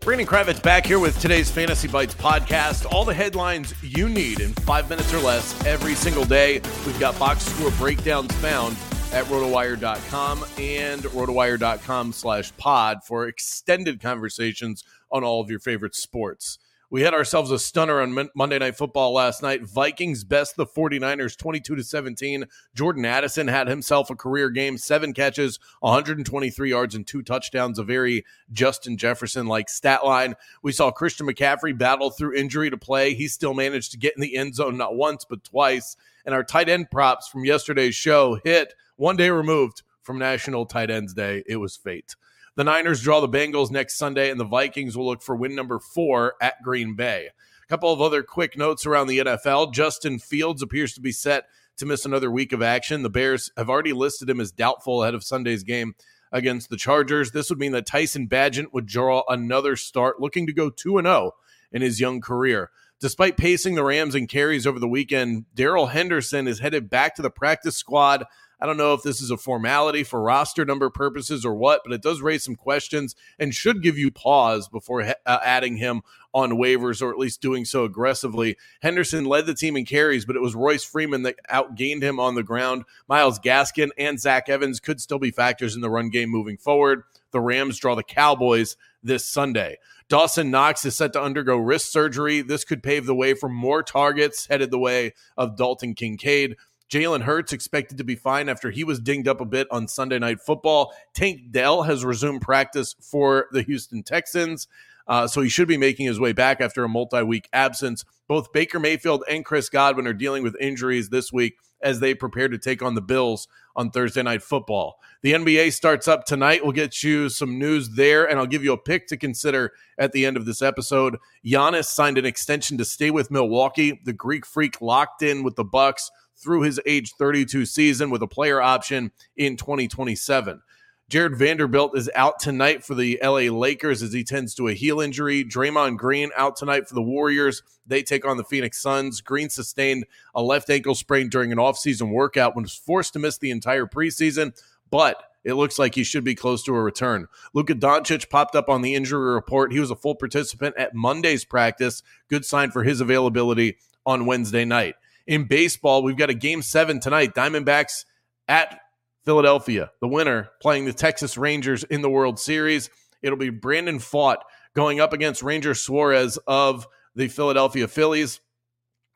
Brandon Kravitz back here with today's Fantasy Bites podcast. All the headlines you need in five minutes or less every single day. We've got box score breakdowns found at rotowire.com and rotowire.com slash pod for extended conversations on all of your favorite sports. We had ourselves a stunner on Monday Night Football last night. Vikings best the 49ers 22 to 17. Jordan Addison had himself a career game, seven catches, 123 yards, and two touchdowns. A very Justin Jefferson like stat line. We saw Christian McCaffrey battle through injury to play. He still managed to get in the end zone not once, but twice. And our tight end props from yesterday's show hit one day removed from National Tight Ends Day. It was fate. The Niners draw the Bengals next Sunday, and the Vikings will look for win number four at Green Bay. A couple of other quick notes around the NFL. Justin Fields appears to be set to miss another week of action. The Bears have already listed him as doubtful ahead of Sunday's game against the Chargers. This would mean that Tyson Bagent would draw another start, looking to go 2 0 in his young career. Despite pacing the Rams and carries over the weekend, Darrell Henderson is headed back to the practice squad I don't know if this is a formality for roster number purposes or what, but it does raise some questions and should give you pause before uh, adding him on waivers or at least doing so aggressively. Henderson led the team in carries, but it was Royce Freeman that outgained him on the ground. Myles Gaskin and Zach Evans could still be factors in the run game moving forward. The Rams draw the Cowboys this Sunday. Dawson Knox is set to undergo wrist surgery. This could pave the way for more targets headed the way of Dalton Kincaid. Jalen Hurts expected to be fine after he was dinged up a bit on Sunday Night Football. Tank Dell has resumed practice for the Houston Texans. Uh, so he should be making his way back after a multi week absence. Both Baker Mayfield and Chris Godwin are dealing with injuries this week as they prepare to take on the Bills on Thursday Night Football. The NBA starts up tonight. We'll get you some news there, and I'll give you a pick to consider at the end of this episode. Giannis signed an extension to stay with Milwaukee. The Greek Freak locked in with the Bucks through his age 32 season with a player option in 2027. Jared Vanderbilt is out tonight for the LA Lakers as he tends to a heel injury. Draymond Green out tonight for the Warriors. They take on the Phoenix Suns. Green sustained a left ankle sprain during an offseason workout when was forced to miss the entire preseason, but it looks like he should be close to a return. Luka Doncic popped up on the injury report. He was a full participant at Monday's practice. Good sign for his availability on Wednesday night in baseball, we've got a game seven tonight. Diamondbacks at Philadelphia, the winner playing the Texas Rangers in the World Series. It'll be Brandon Pfaadt going up against Ranger Suarez of the Philadelphia Phillies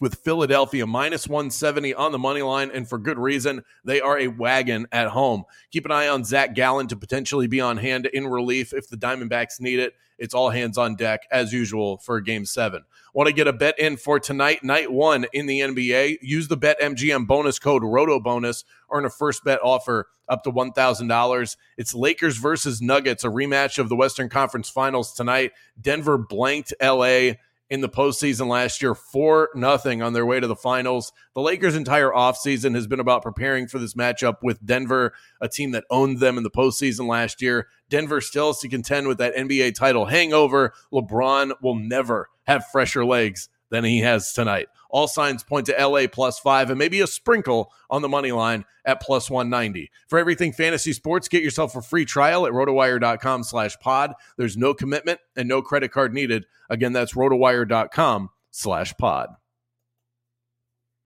with Philadelphia minus 170 on the money line, and for good reason. They are a wagon at home. Keep an eye on Zach Gallen to potentially be on hand in relief if the Diamondbacks need it. It's all hands on deck as usual for game seven. Want to get a bet in for tonight, night one in the NBA? Use the BetMGM bonus code ROTOBONUS. Earn a first bet offer up to $1,000. It's Lakers versus Nuggets, a rematch of the Western Conference Finals tonight. Denver blanked LA in the postseason last year, 4 nothing on their way to the finals. The Lakers' entire offseason has been about preparing for this matchup with Denver, a team that owned them in the postseason last year. Denver still has to contend with that NBA title hangover. LeBron will never have fresher legs than he has tonight. All signs point to LA plus five and maybe a sprinkle on the money line at plus 190. For everything fantasy sports, get yourself a free trial at rotowire.com slash pod. There's no commitment and no credit card needed. Again, that's rotowire.com slash pod.